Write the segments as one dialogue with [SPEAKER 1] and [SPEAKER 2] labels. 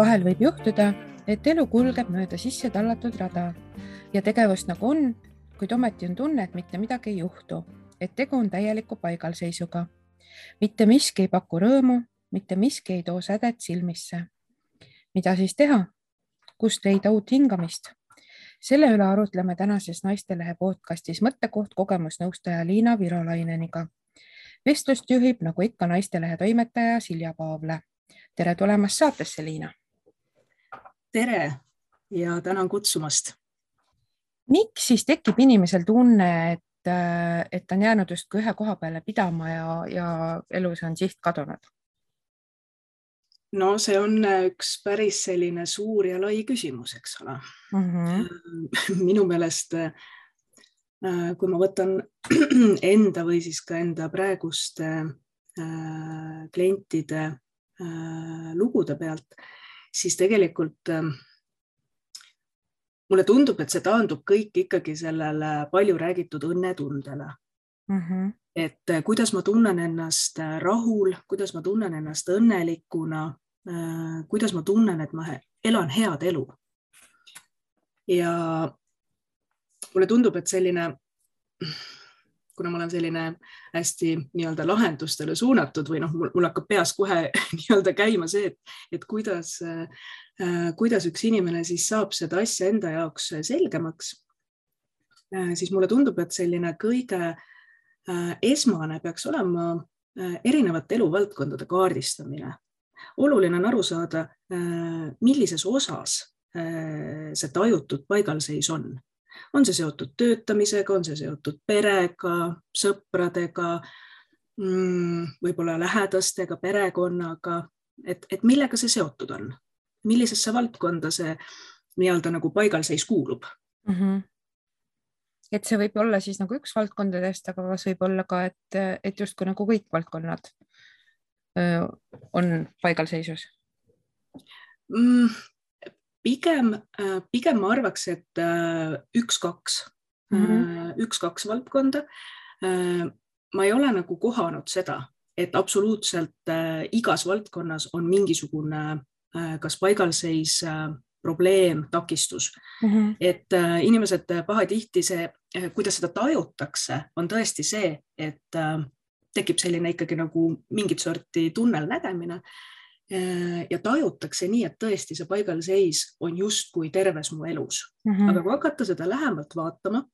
[SPEAKER 1] vahel võib juhtuda, et elu kulgeb mööda sisse tallatud rada ja tegevus nagu on, kuid ometi on tunne, et mitte midagi ei juhtu, et tegu on täieliku paigalseisuga. mitte miski ei paku rõõmu, mitte miski ei too sädet silmisse. mida siis teha? kust leida uut hingamist? selle üle arutleme tänases Naistelehe podcastis mõttekoht kogemusnõustaja Liina Virolaineniga. vestlust juhib nagu ikka Naistelehe toimetaja Silja Paavle. tere tulemast saatesse, Liina.
[SPEAKER 2] Tere ja tänan kutsumast.
[SPEAKER 1] miks siis tekib inimesel tunne, et, et ta on jäänud justkui ühe koha peale pidama ja, ja elus on siht kadunud?
[SPEAKER 2] no see on äh, üks päris selline suur ja lai küsimus, eks ole mm. -hmm. minu meelest, äh, äh, kui ma võtan enda või siis ka enda praeguste klientide lugude pealt, siis tegelikult mulle tundub, et see taandub kõik ikkagi sellele palju räägitud õnnetundele mm. -hmm. et kuidas ma tunnen ennast rahul, kuidas ma tunnen ennast õnnelikuna Äh, kuidas ma tunnen, et ma elan head elu. ja mulle tundub, et selline, kuna ma olen selline hästi nii-öelda lahendustele suunatud või noh, mul hakkab peas kohe nii-öelda käima see, et, et kuidas, äh, kuidas üks inimene siis saab seda asja enda jaoks selgemaks, äh, siis mulle tundub, et selline kõige esmane peaks olema erinevate eluvaldkondade kaardistamine oluline on aru saada, äh, millises osas äh, see tajutud paigalseis on. On see seotud töötamisega, on see seotud perega, sõpradega, mm, võib-olla lähedastega, perekonnaga, et, et millega see seotud on, millisesse valdkonda see nii-öelda nagu paigalseis kuulub mm? -hmm
[SPEAKER 1] et see võib olla siis nagu üks valdkondadest, aga kas võib olla ka, et, et justkui nagu kõik valdkonnad on paigalseisus
[SPEAKER 2] mm,? Pigem, pigem ma arvaks, et üks-kaks mm, -hmm. üks-kaks valdkonda. ma ei ole nagu kohanud seda, et absoluutselt igas valdkonnas on mingisugune kas paigalseis, probleem, takistus mm. -hmm. et inimesed pahatihti see, kuidas seda tajutakse, on tõesti see, et tekib selline ikkagi nagu mingit sorti tunnelnägemine ja tajutakse nii, et tõesti see paigalseis on justkui terves mu elus mm. -hmm. aga kui hakata seda lähemalt vaatama,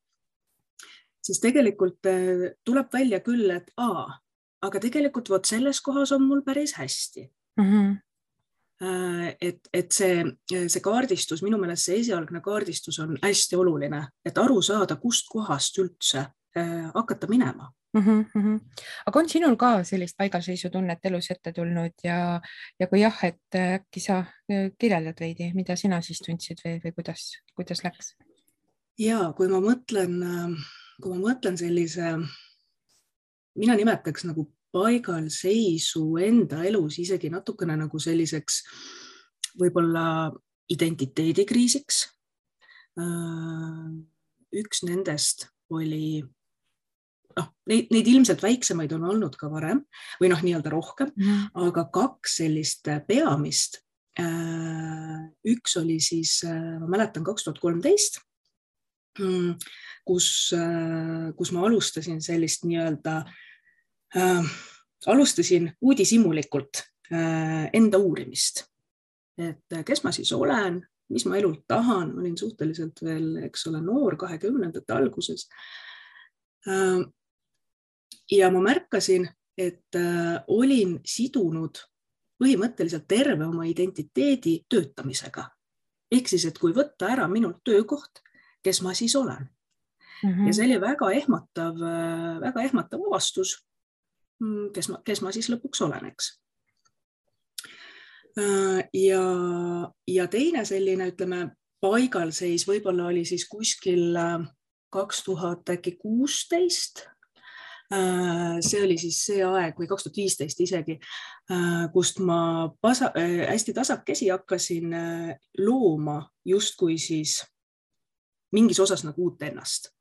[SPEAKER 2] siis tegelikult äh, tuleb välja küll, et aa, aga tegelikult vot selles kohas on mul päris hästi mm. -hmm et, et see, see kaardistus, minu meelest see esialgne kaardistus on hästi oluline, et aru saada, kust kohast üldse äh, hakata minema
[SPEAKER 1] mm. -hmm. aga on sinul ka sellist paigalseisutunnet elus ette tulnud ja, ja kui jah, et äh, äkki sa äh, kirjeldad veidi, mida sina siis tundsid või, või kuidas, kuidas läks?
[SPEAKER 2] ja kui ma mõtlen, äh, kui ma mõtlen sellise, mina nimetaks nagu paigalseisu enda elus isegi natukene nagu selliseks võib-olla identiteedikriisiks. üks nendest oli noh, neid, neid ilmselt väiksemaid on olnud ka varem või noh, nii-öelda rohkem mm., aga kaks sellist äh, peamist. Äh, üks oli siis, äh, ma mäletan, kaks tuhat kolmteist, mm, kus, kus ma alustasin sellist nii-öelda äh,, alustasin uudishimulikult äh, enda uurimist. et kes ma siis olen, mis ma elult tahan, olin suhteliselt veel, eks ole, noor, kahekümnendate alguses ja ma märkasin, et äh, olin sidunud põhimõtteliselt terve oma identiteedi töötamisega. ehk siis, et kui võtta ära minult töökoht, kes ma siis olen mm. -hmm. ja see oli väga ehmatav, äh, väga ehmatav avastus. Mm, kes ma, kes ma siis lõpuks olen, eks. Äh, ja, ja teine selline, ütleme, paigalseis võib-olla oli siis kuskil kaks tuhat äkki kuusteist see oli siis see aeg või kaks tuhat viisteist isegi, äh, kust ma pasa, äh, hästi tasakesi hakkasin looma justkui siis mingis osas nagu uut ennast.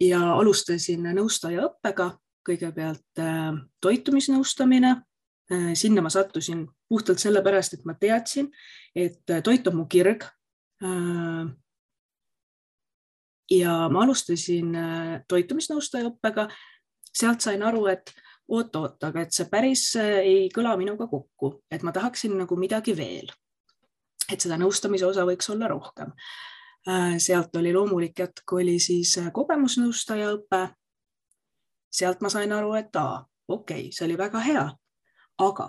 [SPEAKER 2] ja alustasin nõustaja õppega, kõigepealt toitumisnõustamine, sinna ma sattusin puhtalt sellepärast, et ma teadsin, et toit on mu kirg. Ja ma alustasin toitumisnõustaja õppega. sealt sain aru, et oot-oot, aga et see päris ei kõla minuga kokku, et ma tahaksin nagu midagi veel. et seda nõustamise osa võiks olla rohkem Äh, sealt oli loomulik jätk, oli siis äh, kogemusnõustaja õpe. sealt ma sain aru, et aa, okei okay,, see oli väga hea, aga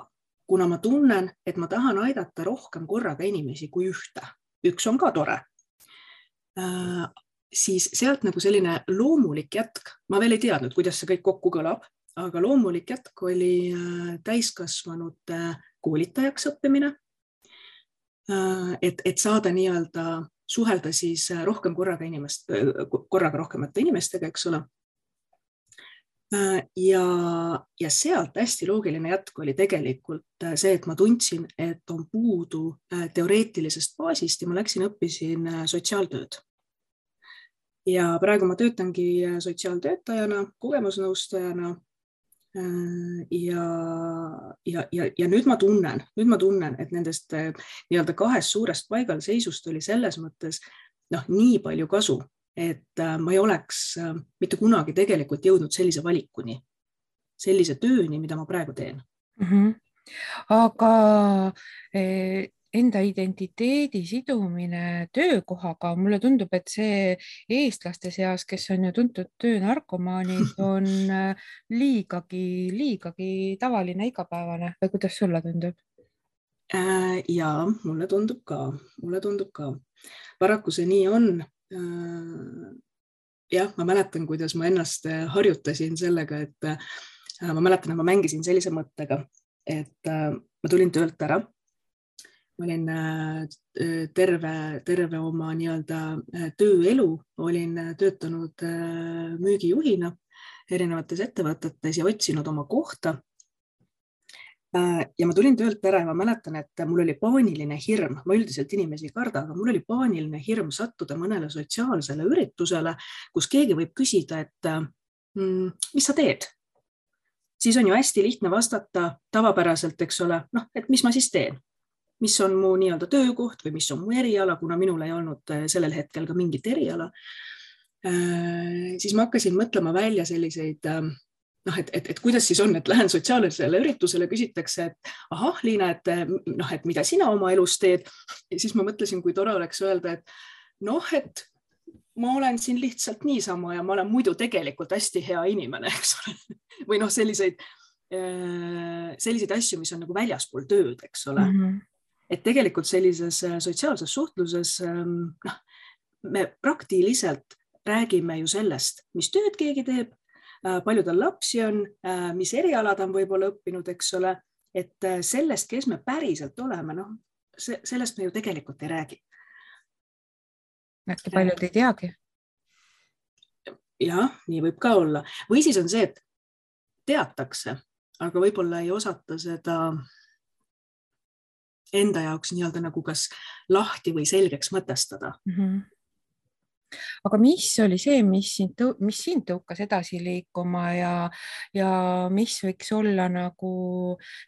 [SPEAKER 2] kuna ma tunnen, et ma tahan aidata rohkem korraga inimesi kui ühte, üks on ka tore, äh, siis sealt nagu selline loomulik jätk, ma veel ei teadnud, kuidas see kõik kokku kõlab, aga loomulik jätk oli täiskasvanute koolitajaks õppimine. et, et saada nii-öelda suhelda siis äh, rohkem korraga inimest, äh, korraga rohkemate inimestega, eks ole. Äh, ja, ja sealt hästi loogiline jätk oli tegelikult see, et ma tundsin, et on puudu teoreetilisest baasist ja ma läksin, õppisin sotsiaaltööd. Ja praegu ma töötangi sotsiaaltöötajana, kogemusnõustajana ja, ja, ja, ja nüüd ma tunnen, nüüd ma tunnen, et nendest eh, nii-öelda kahest suurest paigalseisust oli selles mõttes noh, nii palju kasu, et äh, ma ei oleks äh, mitte kunagi tegelikult jõudnud sellise valikuni, sellise tööni, mida ma praegu teen
[SPEAKER 1] mm. -hmm. aga eh, enda identiteedi sidumine töökohaga, mulle tundub, et see eestlaste seas, kes on ju tuntud töönarkomaanid, on äh, liigagi, liigagi tavaline, igapäevane või kuidas sulle tundub?
[SPEAKER 2] Äh, ja mulle tundub ka, mulle tundub ka. paraku see nii on. Äh, jah, ma mäletan, kuidas ma ennast harjutasin sellega, et ma mäletan, et ma mängisin sellise mõttega, et ma tulin töölt ära ma olin äh, terve, terve oma nii-öelda äh, tööelu olin äh, töötanud müügijuhina erinevates ettevõtetes ja otsinud oma kohta. ja ma tulin töölt ära ja ma mäletan, et mul oli paaniline hirm, ma üldiselt inimesi ei karda, aga mul oli paaniline hirm sattuda mõnele sotsiaalsele üritusele, kus keegi võib küsida, et mm, mis sa teed? Siis on ju hästi lihtne vastata tavapäraselt, eks ole, noh, et mis ma siis teen mis on mu nii-öelda töökoht või mis on mu eriala, kuna minul ei olnud äh, sellel hetkel ka mingit eriala. Äh, siis ma hakkasin mõtlema välja selliseid ähm, noh, et, et, et kuidas siis on, et lähen sotsiaalsele üritusele, küsitakse, et ahah, Liina, et äh, noh, et mida sina oma elus teed. ja siis ma mõtlesin, kui tore oleks öelda, et noh, et ma olen siin lihtsalt niisama ja ma olen muidu tegelikult hästi hea inimene, eks ole. või noh, selliseid, selliseid asju, mis on nagu väljaspool tööd, eks ole mm. -hmm et tegelikult sellises äh, sotsiaalses suhtluses ähm, noh, me praktiliselt räägime ju sellest, mis tööd keegi teeb, äh, palju tal lapsi on, äh, mis eriala ta on võib-olla õppinud, eks ole, et sellest, kes me päriselt oleme, noh, sellest me ju tegelikult ei räägi.
[SPEAKER 1] äkki paljud ei teagi?
[SPEAKER 2] jah, nii võib ka olla või siis on see, et teatakse, aga võib-olla ei osata seda enda jaoks nii-öelda nagu kas lahti või selgeks mõtestada mm. -hmm
[SPEAKER 1] aga mis oli see, mis sind, mis sind tõukas edasi liikuma ja, ja mis võiks olla nagu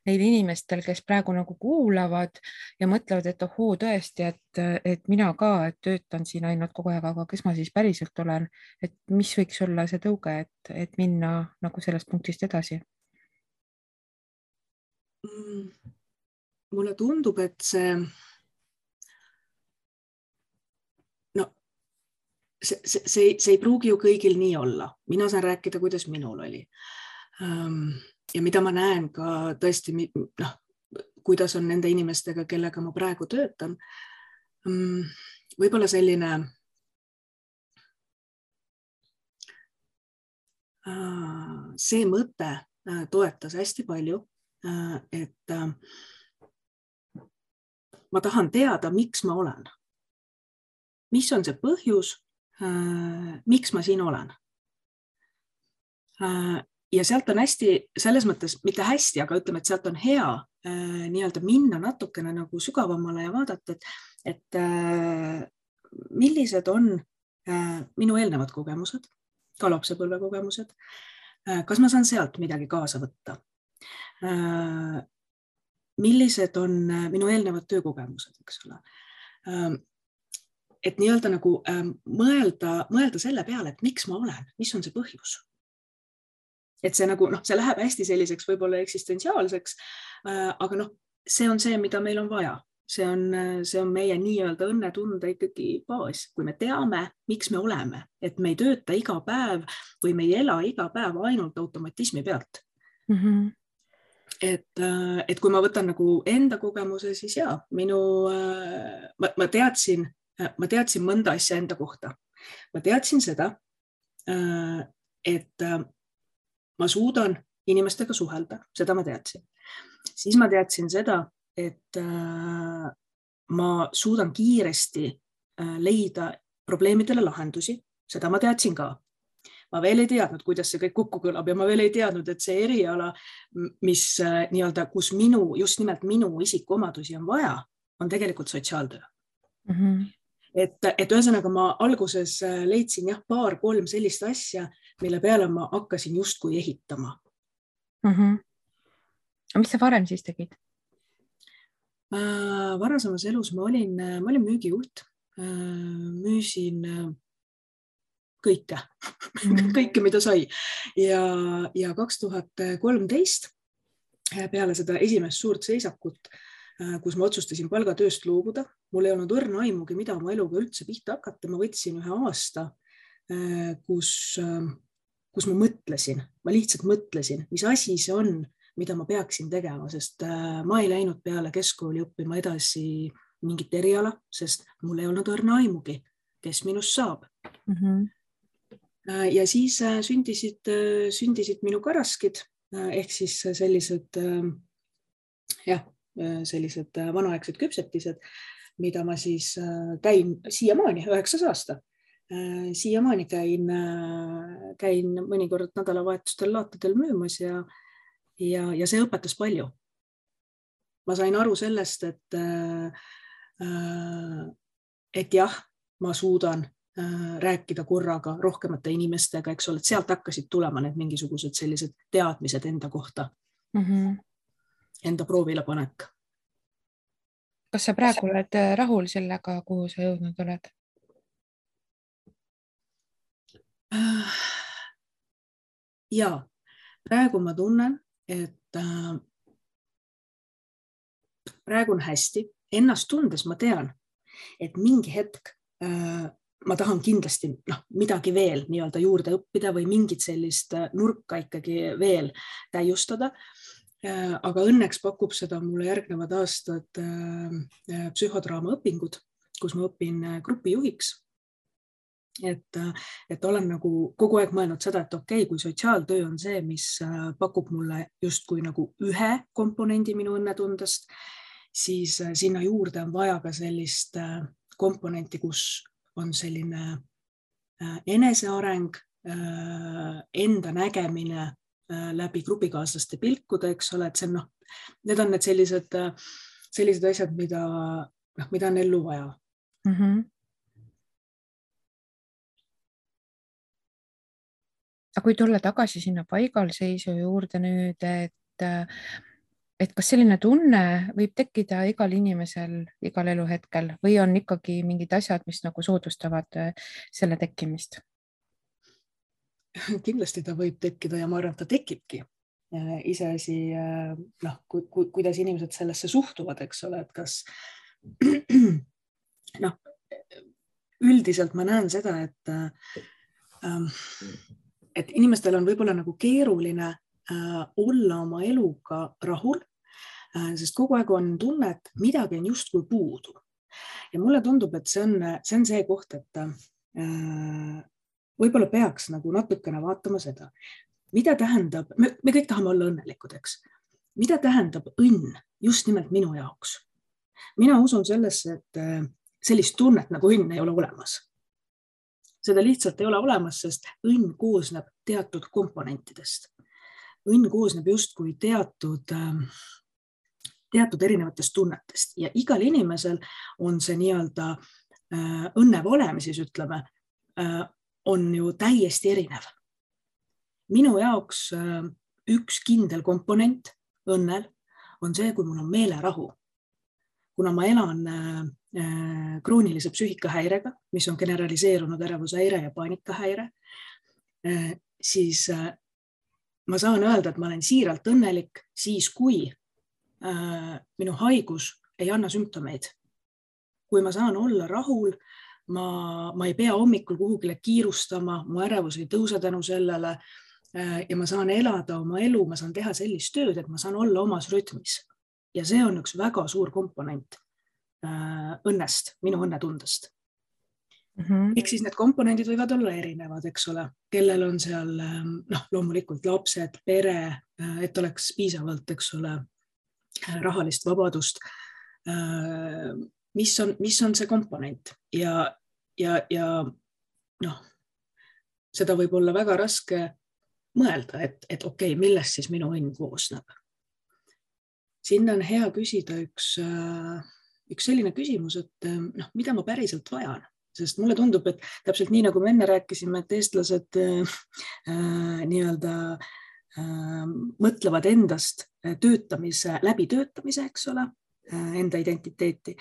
[SPEAKER 1] neil inimestel, kes praegu nagu kuulavad ja mõtlevad, et ohoo, tõesti, et, et mina ka, et töötan siin ainult kogu aeg, aga kes ma siis päriselt olen, et mis võiks olla see tõuge, et, et minna nagu sellest punktist edasi
[SPEAKER 2] mm.? Mulle tundub, et see no see, see, see, see ei pruugi ju kõigil nii olla, mina saan rääkida, kuidas minul oli. Ja mida ma näen ka tõesti noh, kuidas on nende inimestega, kellega ma praegu töötan. Võib-olla selline see mõte äh, toetas hästi palju, äh, et äh, ma tahan teada, miks ma olen. mis on see põhjus, äh, miks ma siin olen? Äh, ja sealt on hästi, selles mõttes mitte hästi, aga ütleme, et sealt on hea äh, nii-öelda minna natukene nagu sügavamale ja vaadata, et, et millised on minu eelnevad kogemused, ka lapsepõlve kogemused. kas ma saan sealt midagi kaasa võtta? Millised on minu eelnevad töökogemused, eks ole et nii-öelda nagu ähm, mõelda, mõelda selle peale, et miks ma olen, mis on see põhjus. et see nagu noh, see läheb hästi selliseks võib-olla eksistentsiaalseks äh,. aga noh, see on see, mida meil on vaja, see on, see on meie nii-öelda õnnetunde ikkagi baas, kui me teame, miks me oleme, et me ei tööta iga päev või me ei ela iga päev ainult automatismi pealt mm. -hmm et, äh, et kui ma võtan nagu enda kogemuse, siis ja minu, äh, ma, ma teadsin Äh, ma teadsin mõnda asja enda kohta. ma teadsin seda, et ma suudan inimestega suhelda, seda ma teadsin. siis ma teadsin seda, et ma suudan kiiresti leida probleemidele lahendusi, seda ma teadsin ka. Ma veel ei teadnud, kuidas see kõik kokku kõlab ja ma veel ei teadnud, et see eriala, mis nii-öelda, kus minu, just nimelt minu isikuomadusi on vaja, on tegelikult sotsiaaltöö mm. -hmm et, et ühesõnaga ma alguses äh, leidsin jah, paar-kolm sellist asja, mille peale ma hakkasin justkui ehitama
[SPEAKER 1] mm. -hmm. mis sa varem siis tegid
[SPEAKER 2] äh,? varasemas elus ma olin, ma olin müügijuht äh,, müüsin äh, kõike mm, kõike, mida sai ja, ja kaks tuhat kolmteist peale seda esimest suurt seisakut Äh, kus ma otsustasin palgatööst loobuda. mul ei olnud õrna aimugi, mida oma eluga üldse pihta hakata, ma võtsin ühe aasta, äh, kus, kus ma mõtlesin, ma lihtsalt mõtlesin, mis asi see on, mida ma peaksin tegema, sest ma ei läinud peale keskkooli õppima edasi mingit eriala, sest mul ei olnud õrna aimugi, kes minust saab mm. -hmm. Ja siis sündisid, sündisid minu karaskid ehk siis sellised jah Äh, sellised äh, vanaaegsed küpsetised, mida ma siis äh, käin siiamaani, üheksas aasta. siiamaani käin, käin mõnikord nädalavahetustel laatadel müümas ja, ja, ja see õpetas palju. ma sain aru sellest, et, et jah, ma suudan rääkida korraga rohkemate inimestega, eks ole, et sealt hakkasid tulema need mingisugused sellised teadmised enda kohta mm. -hmm enda proovile panek.
[SPEAKER 1] kas sa praegu oled äh, rahul sellega, kuhu sa jõudnud oled?
[SPEAKER 2] ja praegu ma tunnen, et äh, praegu on hästi, ennast tundes ma tean, et mingi hetk äh, ma tahan kindlasti noh, midagi veel nii-öelda juurde õppida või mingit sellist nurka ikkagi veel täiustada Äh, aga õnneks pakub seda mulle järgnevad aastad äh, äh, psühhodraama õpingud, kus ma õpin grupijuhiks. et, et olen nagu kogu aeg mõelnud seda, et okei okay,, kui sotsiaaltöö on see, mis pakub mulle justkui nagu ühe komponendi minu õnnetundest, siis sinna juurde on vaja ka sellist komponenti, kus on selline eneseareng, enda nägemine Äh, läbi grupikaaslaste pilkude, eks ole, et see on noh, need on need sellised, äh, sellised asjad, mida, noh, mida on ellu vaja mm. -hmm.
[SPEAKER 1] aga kui tulla tagasi sinna paigalseisu juurde nüüd, et, et kas selline tunne võib tekkida igal inimesel igal eluhetkel või on ikkagi mingid asjad, mis nagu soodustavad äh, selle tekkimist?
[SPEAKER 2] kindlasti ta võib tekkida ja ma arvan, et ta tekibki. iseasi noh, kuidas inimesed sellesse suhtuvad, eks ole, et kas noh, üldiselt ma näen seda, et ähm, et inimestel on võib-olla nagu keeruline äh, olla oma eluga rahul, äh, sest kogu aeg on tunne, et midagi on justkui puudu. ja mulle tundub, et see on, see on see koht, et äh, võib-olla peaks nagu natukene vaatama seda, mida tähendab, me kõik tahame olla õnnelikud, eks. mida tähendab õnn just nimelt minu jaoks? mina usun sellesse, et äh, sellist tunnet nagu õnn ei ole olemas. seda lihtsalt ei ole olemas, sest õnn koosneb teatud komponentidest. Õnn koosneb justkui teatud ähm, teatud erinevatest tunnetest ja igal inimesel on see nii-öelda äh, õnne valem, siis ütleme, äh, on ju täiesti erinev. minu jaoks äh, üks kindel komponent õnnel on see, kui mul on meelerahu. kuna ma elan kroonilise psüühikahäirega, mis on generaliseerunud ärevushäire ja paanikahäire siis ma saan öelda, et ma olen siiralt õnnelik siis, kui äh, minu haigus ei anna sümptomeid. kui ma saan olla rahul, ma, ma ei pea hommikul kuhugile kiirustama, mu ärevus ei tõuse tänu sellele äh, ja ma saan elada oma elu, ma saan teha sellist tööd, et ma saan olla omas rütmis. ja see on üks väga suur komponent äh, õnnest, minu õnnetundest mm. -hmm. ehk siis need komponendid võivad olla erinevad, eks ole, kellel on seal ähm, noh, loomulikult lapsed, pere, äh, et oleks piisavalt, eks ole, äh, rahalist vabadust. Äh, mis on, mis on see komponent ja, ja, ja noh, seda võib olla väga raske mõelda, et, et okei okay,, millest siis minu õnn koosneb. sinna on hea küsida üks, üks selline küsimus, et noh, mida ma päriselt vajan sest mulle tundub, et täpselt nii nagu me enne rääkisime, et eestlased äh, äh, nii-öelda äh, mõtlevad endast töötamise, läbitöötamise, eks ole äh,, enda identiteeti,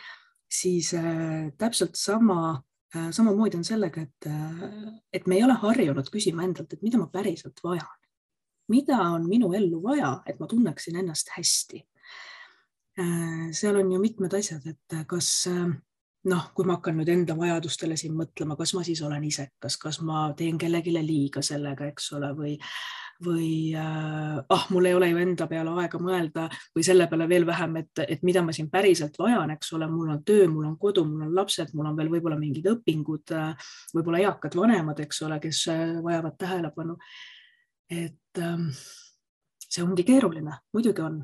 [SPEAKER 2] siis äh, täpselt sama äh,, samamoodi on sellega, et, äh, et me ei ole harjunud küsima endalt, et mida ma päriselt vajan. mida on minu ellu vaja, et ma tunneksin ennast hästi äh,. seal on ju mitmed asjad, et kas äh, noh, kui ma hakkan nüüd enda vajadustele siin mõtlema, kas ma siis olen isekas, kas ma teen kellelegi liiga sellega, eks ole, või, või äh, ah, mul ei ole ju enda peale aega mõelda või selle peale veel vähem, et, et mida ma siin päriselt vajan, eks ole, mul on töö, mul on kodu, mul on lapsed, mul on veel võib-olla mingid õpingud, äh, võib-olla eakad vanemad, eks ole, kes äh, vajavad tähelepanu. et ähm, see ongi keeruline, muidugi on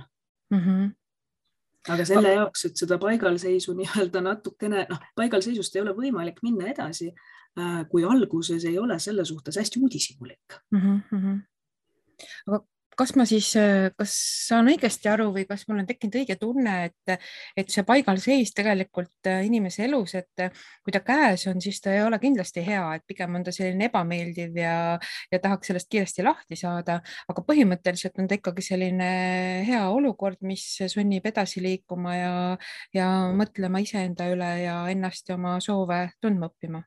[SPEAKER 2] mm. -hmm aga selle jaoks, et seda paigalseisu nii-öelda natukene, noh, paigalseisust ei ole võimalik minna edasi, äh, kui alguses ei ole selle suhtes hästi uudishimulik mm. -hmm.
[SPEAKER 1] aga kas ma siis, kas saan õigesti aru või kas mul on tekkinud õige tunne, et, et see paigalseis tegelikult äh, inimese elus, et kui ta käes on, siis ta ei ole kindlasti hea, et pigem on ta selline ebameeldiv ja, ja tahaks sellest kiiresti lahti saada, aga põhimõtteliselt on ta ikkagi selline hea olukord, mis sunnib edasi liikuma ja, ja mõtlema iseenda üle ja ennast ja oma soove tundma õppima.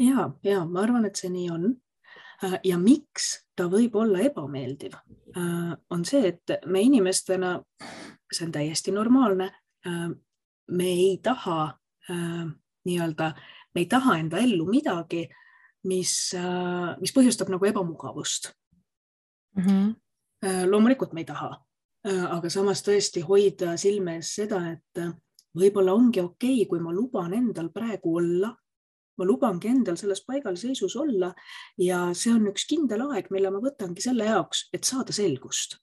[SPEAKER 2] ja, ja ma arvan, et see nii on Äh, ja miks ta võib olla ebameeldiv, äh, on see, et me inimestena, see on täiesti normaalne, äh, me ei taha nii-öelda, me ei taha enda ellu midagi, mis, mis põhjustab nagu ebamugavust mm. -hmm. loomulikult me ei taha, aga samas tõesti hoida silme ees seda, et võib-olla ongi okei okay,, kui ma luban endal praegu olla ma lubangi endal selles paigalseisus olla ja see on üks kindel aeg, mille ma võtangi selle jaoks, et saada selgust.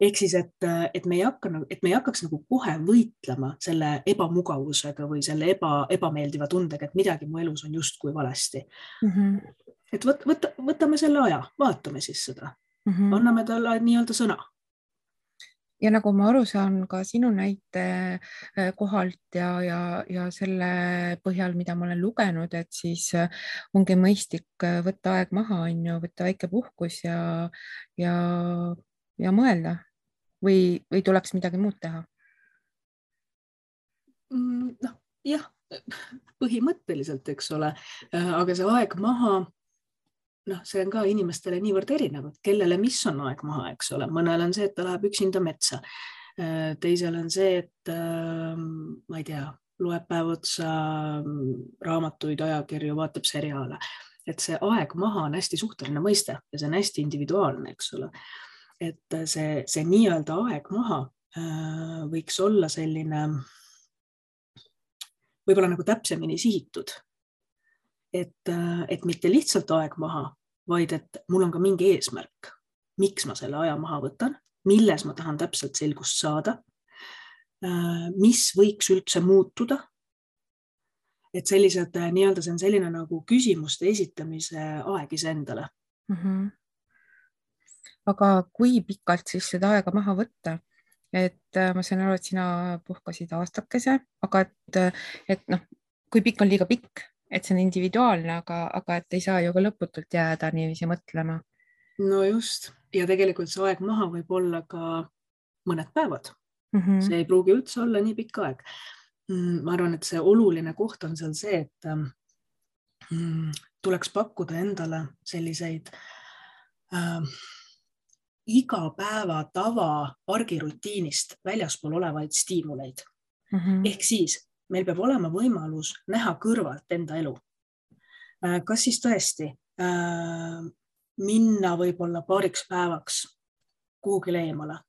[SPEAKER 2] ehk siis, et, et me ei hakka, et me ei hakkaks nagu kohe võitlema selle ebamugavusega või selle eba, ebameeldiva tundega, et midagi mu elus on justkui valesti mm. -hmm. et võt, võta, võtame selle aja, vaatame siis seda mm, -hmm. anname talle nii-öelda sõna
[SPEAKER 1] ja nagu ma aru saan ka sinu näite äh, kohalt ja, ja, ja selle põhjal, mida ma olen lugenud, et siis äh, ongi mõistlik äh, võtta aeg maha, on ju, võtta väike puhkus ja, ja, ja mõelda või, või tuleks midagi muud teha?
[SPEAKER 2] Mm, noh, jah, põhimõtteliselt, eks ole, aga see aeg maha noh, see on ka inimestele niivõrd erinev, et kellele, mis on aeg maha, eks ole, mõnel on see, et ta läheb üksinda metsa. Äh, teisel on see, et äh, ma ei tea, loeb päev otsa mm, raamatuid, ajakirju, vaatab seriaale, et see aeg maha on hästi suhteline mõiste ja see on hästi individuaalne, eks ole. et see, see nii-öelda aeg maha äh, võiks olla selline võib-olla nagu täpsemini sihitud et, äh, et mitte lihtsalt aeg maha, vaid et mul on ka mingi eesmärk, miks ma selle aja maha võtan, milles ma tahan täpselt selgust saada. Äh, mis võiks üldse muutuda? et sellised äh, nii-öelda, see on selline nagu küsimuste esitamise aeg iseendale mm. -hmm.
[SPEAKER 1] aga kui pikalt siis seda aega maha võtta? et ma saan aru, et sina puhkasid aastakese, aga et, et noh, kui pikk on liiga pikk et see on individuaalne, aga, aga et ei saa ju ka lõputult jääda niiviisi mõtlema.
[SPEAKER 2] no just ja tegelikult see aeg maha võib olla ka mõned päevad mm. -hmm. see ei pruugi üldse olla nii pikk aeg. Mm, ma arvan, et see oluline koht on seal see, et mm, tuleks pakkuda endale selliseid äh, igapäeva tava argirutiinist väljaspool olevaid stiimuleid mm. -hmm. ehk siis meil peab olema võimalus näha kõrvalt enda elu. Äh, kas siis tõesti äh, minna võib-olla paariks päevaks kuhugile eemale,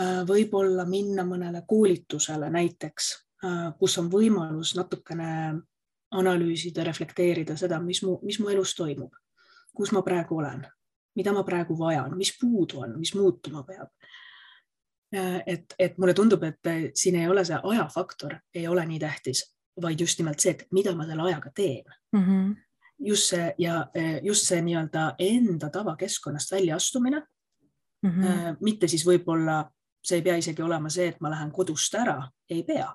[SPEAKER 2] äh, võib-olla minna mõnele koolitusele näiteks, kus on võimalus natukene analüüsida, reflekteerida seda, mis mu, mis mu elus toimub, kus ma praegu olen, mida ma praegu vajan, mis puudu on, mis muutuma peab. Äh, et, et mulle tundub, et siin ei ole see ajafaktor, ei ole nii tähtis, vaid just nimelt see, et mida ma selle ajaga teen mm. -hmm just see ja eh, just see nii-öelda enda tavakeskkonnast väljaastumine mm. -hmm. mitte siis võib-olla see ei pea isegi olema see, et ma lähen kodust ära, ei pea.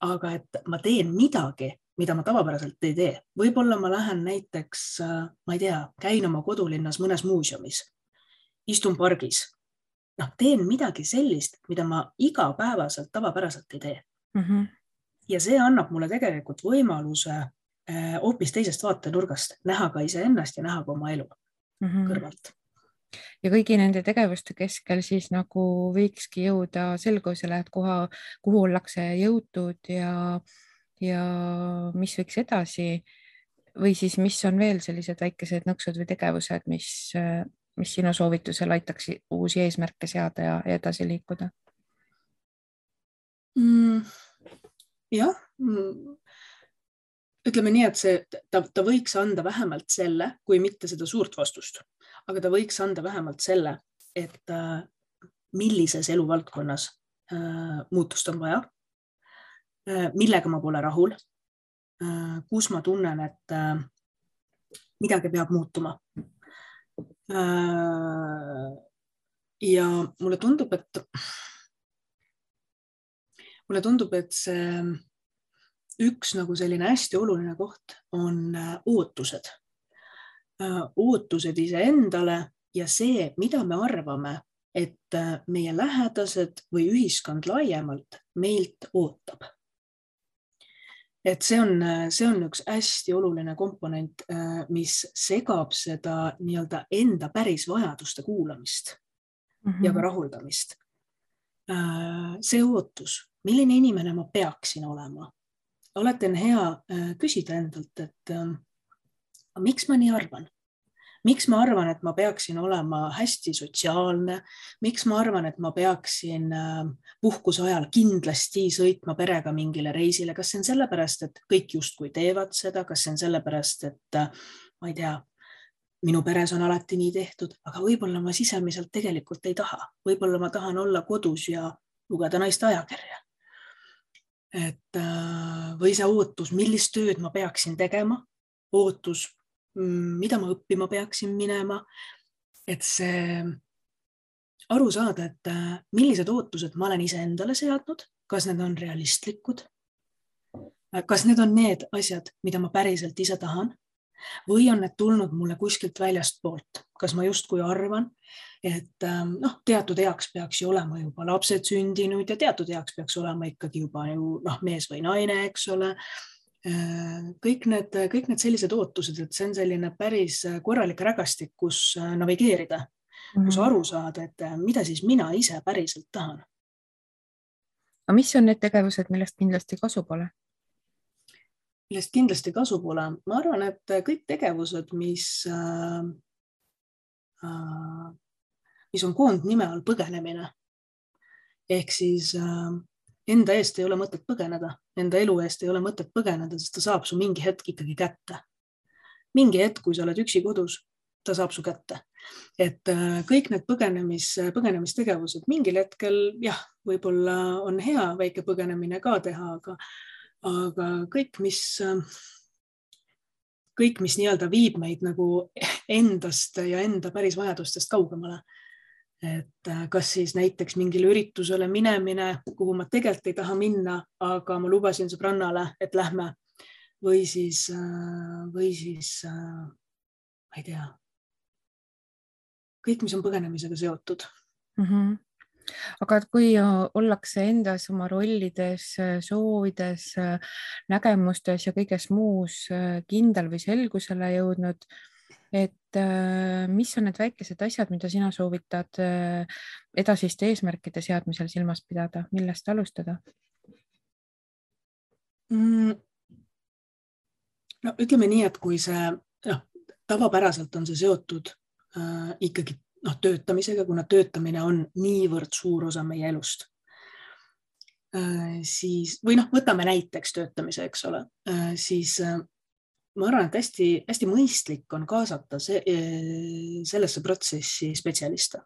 [SPEAKER 2] aga et ma teen midagi, mida ma tavapäraselt ei tee, võib-olla ma lähen näiteks, äh, ma ei tea, käin oma kodulinnas mõnes muuseumis, istun pargis, noh, teen midagi sellist, mida ma igapäevaselt tavapäraselt ei tee mm. -hmm. ja see annab mulle tegelikult võimaluse Äh, hoopis teisest vaatenurgast, näha ka iseennast ja näha ka oma elu mm -hmm. kõrvalt.
[SPEAKER 1] ja kõigi nende tegevuste keskel siis nagu võikski jõuda selgusele, et koha, kuhu ollakse jõutud ja, ja mis võiks edasi või siis, mis on veel sellised väikesed nõksud või tegevused, mis, mis sinu soovitusel aitaks uusi eesmärke seada ja edasi liikuda
[SPEAKER 2] mm,? jah mm ütleme nii, et see, ta, ta võiks anda vähemalt selle, kui mitte seda suurt vastust, aga ta võiks anda vähemalt selle, et äh, millises eluvaldkonnas äh, muutust on vaja äh,, millega ma pole rahul äh,, kus ma tunnen, et äh, midagi peab muutuma. Ja mulle tundub, et mulle tundub, et see üks nagu selline hästi oluline koht on äh, ootused. Äh, ootused iseendale ja see, mida me arvame, et äh, meie lähedased või ühiskond laiemalt meilt ootab. Et see on, see on üks hästi oluline komponent, mis segab seda nii-öelda enda päris vajaduste kuulamist mm -hmm. ja ka rahuldamist. see ootus, milline inimene ma peaksin olema alati on hea äh, küsida endalt, et äh, miks ma nii arvan miks ma arvan, et ma peaksin olema hästi sotsiaalne, miks ma arvan, et ma peaksin äh, puhkuse ajal kindlasti sõitma perega mingile reisile, kas see on sellepärast, et kõik justkui teevad seda, kas see on sellepärast, et ma ei tea, minu peres on alati nii tehtud, aga võib-olla ma sisemiselt tegelikult ei taha, võib-olla ma tahan olla kodus ja lugeda naiste ajakirja. Et äh, või see ootus, millist tööd ma peaksin tegema, ootus, mida ma õppima peaksin minema. et see aru saada, et äh, millised ootused ma olen iseendale seadnud, kas need on realistlikud? kas need on need asjad, mida ma päriselt ise tahan või on need tulnud mulle kuskilt väljastpoolt, kas ma justkui arvan, et ähm, noh, teatud eaks peaks ju olema juba lapsed sündinud ja teatud eaks peaks olema ikkagi juba ju noh, mees või naine, eks ole. Äh, kõik need, kõik need sellised ootused, et see on selline päris korralik rägastik, kus äh, navigeerida mm, -hmm. kus mhm. aru saada, et äh, mida siis mina ise päriselt tahan.
[SPEAKER 1] aga mis on need tegevused, millest kindlasti kasu pole?
[SPEAKER 2] millest kindlasti kasu pole, ma arvan, et kõik tegevused, mis äh, äh, mis on koondnime all põgenemine. ehk siis äh, enda eest ei ole mõtet põgeneda, enda elu eest ei ole mõtet põgeneda, sest ta saab su mingi hetk ikkagi kätte. mingi hetk, kui sa oled üksi kodus, ta saab su kätte. et äh, kõik need põgenemis, põgenemistegevused mingil hetkel jah, võib-olla on hea väike põgenemine ka teha, aga, aga kõik, mis kõik, mis nii-öelda viib meid nagu endast ja enda päris vajadustest kaugemale et äh, kas siis näiteks mingile üritusele minemine, kuhu ma tegelikult ei taha minna, aga ma lubasin sõbrannale, et lähme või siis, äh, või siis äh, ma ei tea, kõik, mis on põgenemisega seotud mm.
[SPEAKER 1] -hmm. aga kui ollakse endas oma rollides, soovides, nägemustes ja kõiges muus kindel või selgusele jõudnud, et mis on need väikesed asjad, mida sina soovitad edasiste eesmärkide seadmisel silmas pidada, millest alustada
[SPEAKER 2] mm.? no ütleme nii, et kui see noh, tavapäraselt on see seotud äh, ikkagi noh, töötamisega, kuna töötamine on niivõrd suur osa meie elust äh,. siis või noh, võtame näiteks töötamise, eks ole äh,, siis äh, ma arvan, et hästi-hästi mõistlik on kaasata see, äh, sellesse protsessi spetsialiste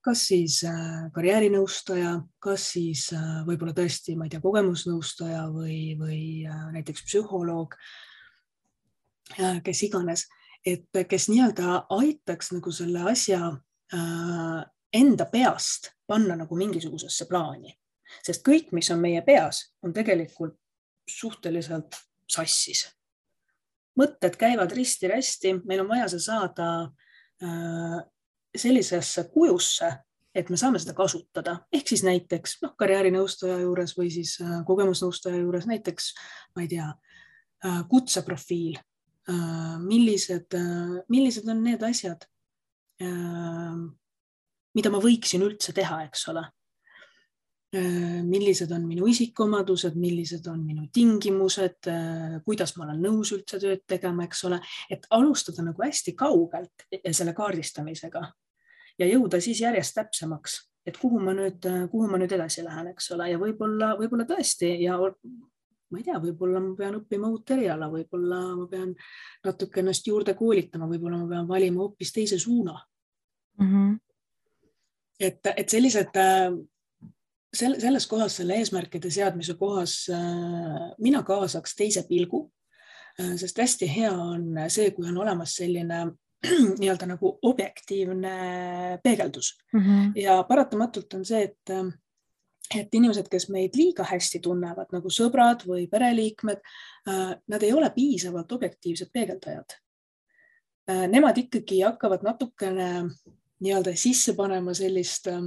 [SPEAKER 2] kas siis äh, karjäärinõustaja, kas siis äh, võib-olla tõesti, ma ei tea, kogemusnõustaja või, või näiteks psühholoog, kes iganes, et kes nii-öelda aitaks nagu selle asja enda peast panna nagu mingisugusesse plaani, sest kõik, mis on meie peas, on tegelikult suhteliselt sassis. Mõtted käivad risti-rästi, meil on vaja see saada sellisesse kujusse, et me saame seda kasutada, ehk siis näiteks noh, karjäärinõustaja juures või siis äh, kogemusnõustaja juures näiteks, ma ei tea, äh, kutseprofiil, äh, millised, millised on need asjad, mida ma võiksin üldse teha, eks ole. Millised on minu isikuomadused, millised on minu tingimused, kuidas ma olen nõus üldse tööd tegema, eks ole, et alustada nagu hästi kaugelt selle kaardistamisega ja jõuda siis järjest täpsemaks, et kuhu ma nüüd, kuhu ma nüüd edasi lähen, eks ole, ja võib-olla, võib-olla tõesti ja ma ei tea, võib-olla ma pean õppima uut eriala, võib-olla ma pean natuke ennast juurde koolitama, võib-olla ma pean valima hoopis teise suuna mm. -hmm. et, et sellised sel, selles kohas, selle eesmärkide seadmise kohas mina kaasaks teise pilgu, sest hästi hea on see, kui on olemas selline nii-öelda nagu objektiivne peegeldus mm. -hmm. ja paratamatult on see, et, et inimesed, kes meid liiga hästi tunnevad nagu sõbrad või pereliikmed, äh, nad ei ole piisavalt objektiivsed peegeldajad. Äh, nemad ikkagi hakkavad natukene nii-öelda sisse panema sellist äh,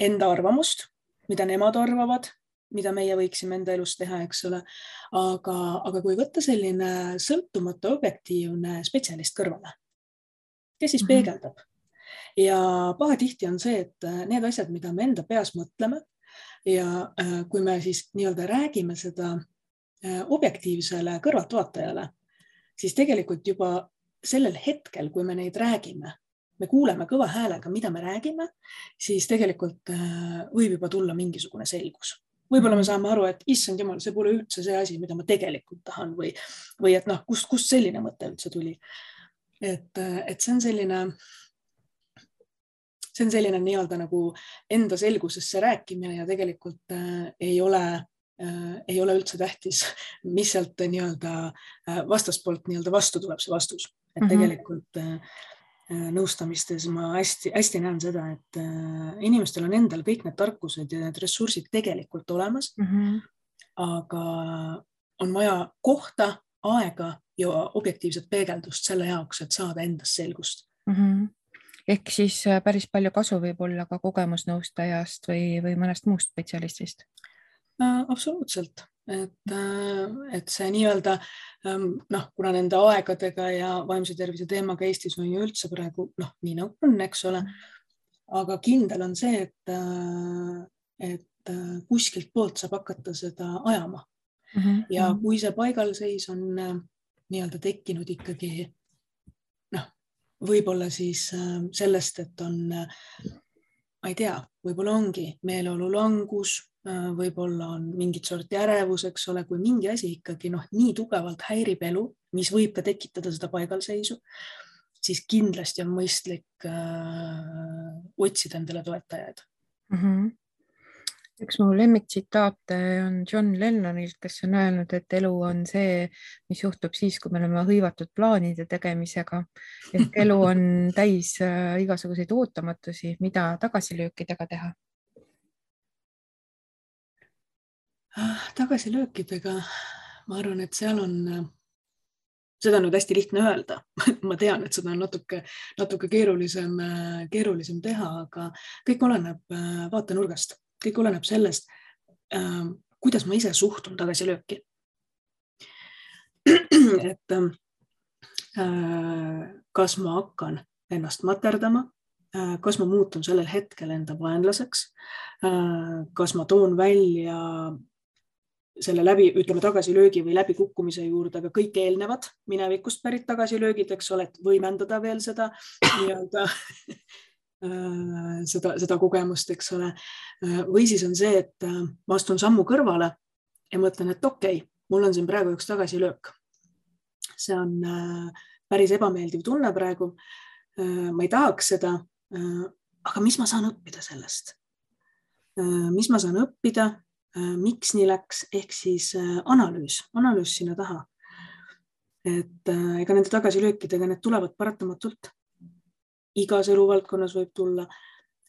[SPEAKER 2] enda arvamust, mida nemad arvavad, mida meie võiksime enda elus teha, eks ole. aga, aga kui võtta selline sõltumatu objektiivne spetsialist kõrvale kes siis -hmm. peegeldab. ja pahatihti on see, et äh, need asjad, mida me enda peas mõtleme ja äh, kui me siis nii-öelda räägime seda äh, objektiivsele kõrvaltvaatajale, siis tegelikult juba sellel hetkel, kui me neid räägime, me kuuleme kõva häälega, mida me räägime, siis tegelikult võib juba tulla mingisugune selgus. Võib-olla me saame aru, et issand jumal, see pole üldse see asi, mida ma tegelikult tahan või, või et noh, kust, kust selline mõte üldse tuli. Et, et see on selline, see on selline nii-öelda nagu enda selgusesse rääkimine ja tegelikult äh, ei ole äh, ei ole üldse tähtis, mis sealt nii-öelda äh, vastaspoolt nii-öelda vastu tuleb, see vastus, et mm -hmm. tegelikult äh, nõustamistes ma hästi-hästi näen seda, et äh, inimestel on endal kõik need tarkused ja need ressursid tegelikult olemas mm. -hmm. aga on vaja kohta, aega ja objektiivset peegeldust selle jaoks, et saada endas selgust mm.
[SPEAKER 1] -hmm ehk siis äh, päris palju kasu võib olla ka kogemusnõustajast või, või mõnest muust spetsialistist
[SPEAKER 2] äh,? absoluutselt, et, äh, et see nii-öelda ähm, noh, kuna nende aegadega ja vaimse tervise teemaga Eestis on ju üldse praegu noh, nii nagu on, eks ole. aga kindel on see, et, äh, et kuskilt poolt saab hakata seda ajama mm. -hmm. ja kui see paigalseis on nii-öelda tekkinud ikkagi noh, võib-olla siis äh, sellest, et on, äh, ma ei tea, võib-olla ongi meeleolu langus, äh, võib-olla on mingit sorti ärevus, eks ole, kui mingi asi ikkagi noh, nii tugevalt häirib elu, mis võib ka tekitada seda paigalseisu, siis kindlasti on mõistlik äh, otsida endale toetajaid mm.
[SPEAKER 1] -hmm üks mu lemmiktsitaate on John Lennonilt, kes on öelnud, et elu on see, mis juhtub siis, kui me oleme hõivatud plaanide tegemisega. ehk elu on täis äh, igasuguseid ootamatusi, mida tagasilöökidega teha.
[SPEAKER 2] Tagasilöökidega, ma arvan, et seal on, seda on nüüd hästi lihtne öelda. Ma tean, et seda on natuke, natuke keerulisem, keerulisem teha, aga kõik oleneb äh, vaatenurgast, kõik oleneb sellest, äh, kuidas ma ise suhtun tagasilööki. et äh, kas ma hakkan ennast materdama, kas ma muutun sellel hetkel enda vaenlaseks, kas ma toon välja selle läbi, ütleme tagasilöögi või läbikukkumise juurde ka kõik eelnevad minevikust pärit tagasilöögid, eks ole, et võimendada veel seda nii-öelda äh, seda, seda kogemust, eks ole. Äh, või siis on see, et äh, ma astun sammu kõrvale ja mõtlen, et okei okay,, mul on siin praegu üks tagasilöök. see on päris ebameeldiv tunne praegu. ma ei tahaks seda. aga mis ma saan õppida sellest? mis ma saan õppida Äh, miks nii läks, ehk siis äh, analüüs, analüüs sinna taha. et äh, ega nende tagasilöökidega, need tulevad paratamatult. igas eluvaldkonnas võib tulla.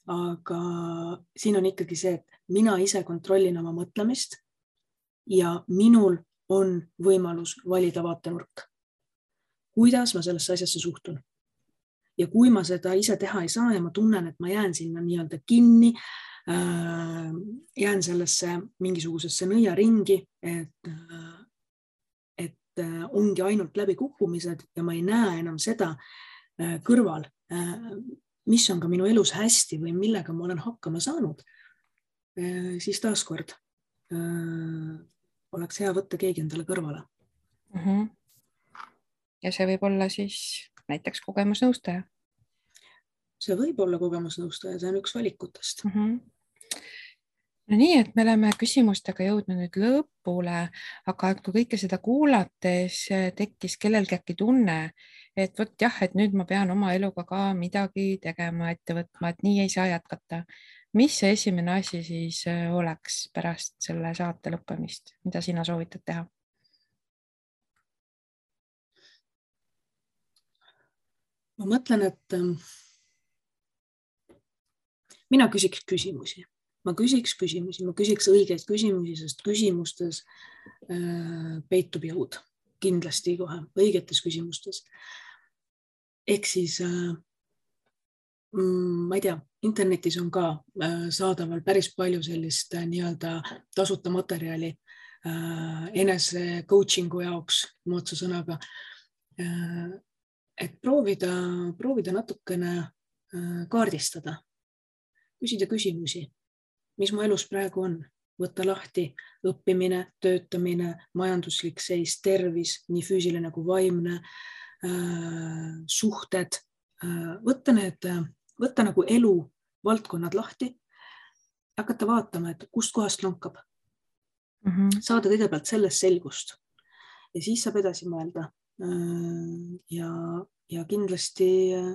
[SPEAKER 2] aga siin on ikkagi see, et mina ise kontrollin oma mõtlemist ja minul on võimalus valida vaatenurk. kuidas ma sellesse asjasse suhtun? ja kui ma seda ise teha ei saa ja ma tunnen, et ma jään sinna nii-öelda kinni Äh, jään sellesse mingisugusesse nõiaringi, et, äh, et äh, ongi ainult läbikukkumised ja ma ei näe enam seda kõrval, mis on ka minu elus hästi või millega ma olen hakkama saanud, siis taaskord oleks hea võtta keegi endale kõrvale mm.
[SPEAKER 1] -hmm. ja see võib olla siis näiteks kogemusnõustaja
[SPEAKER 2] see võib olla kogemusnõustaja, see on üks valikutest mm. -hmm
[SPEAKER 1] no nii, et me oleme küsimustega jõudnud nüüd lõpule, aga kui kõike seda kuulates eh, tekkis kellelgi äkki tunne, et vot jah, et nüüd ma pean oma eluga ka midagi tegema, ette võtma, et nii ei saa jätkata. mis see esimene asi siis eh, oleks pärast selle saate lõppemist, mida sina soovitad teha?
[SPEAKER 2] ma mõtlen, et ähm, mina küsiks küsimusi ma küsiks küsimusi, ma küsiks õigeid küsimusi, sest küsimustes äh, peitub jõud kindlasti kohe, õigetes küsimustes. ehk siis äh, mm, ma ei tea, internetis on ka äh, saadaval päris palju sellist äh, nii-öelda tasuta materjali äh, enese coaching'u jaoks, moodsa sõnaga äh,. et proovida, proovida natukene kaardistada, küsida küsimusi mis mu elus praegu on, võtta lahti õppimine, töötamine, majanduslik seis, tervis, nii füüsiline kui vaimne äh,, suhted äh,, võtta need, võtta nagu elu valdkonnad lahti, hakata vaatama, et kustkohast lonkab mm. -hmm. saada kõigepealt selles selgust ja siis saab edasi mõelda äh,. ja, ja kindlasti äh,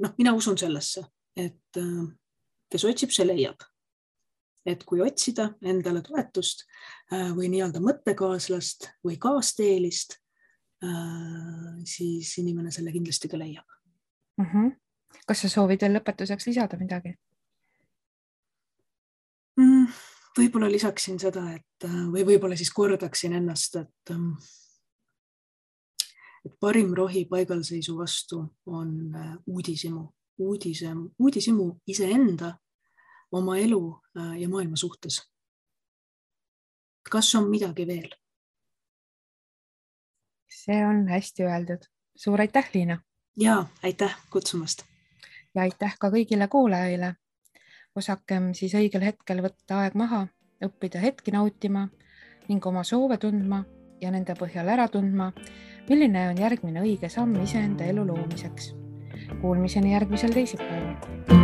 [SPEAKER 2] noh, mina usun sellesse, et äh, kes otsib, see leiab. et kui otsida endale toetust äh, või nii-öelda mõttekaaslast või kaasteelist, äh, siis inimene selle kindlasti ka leiab
[SPEAKER 1] mm. -hmm. kas sa soovid veel lõpetuseks lisada midagi
[SPEAKER 2] mm,? võib-olla lisaksin seda, et või võib-olla siis kordaksin ennast, et ähm, et parim rohi paigalseisu vastu on uudishimu uudise, uudishimu iseenda, oma elu äh, ja maailma suhtes. kas on midagi veel?
[SPEAKER 1] see on hästi öeldud. suur aitäh, Liina.
[SPEAKER 2] ja aitäh kutsumast.
[SPEAKER 1] ja aitäh ka kõigile kuulajaile. osakem siis õigel hetkel võtta aeg maha, õppida hetki nautima ning oma soove tundma ja nende põhjal ära tundma, milline on järgmine õige samm iseenda elu loomiseks Kuulmiseni järgmisel teisipäeval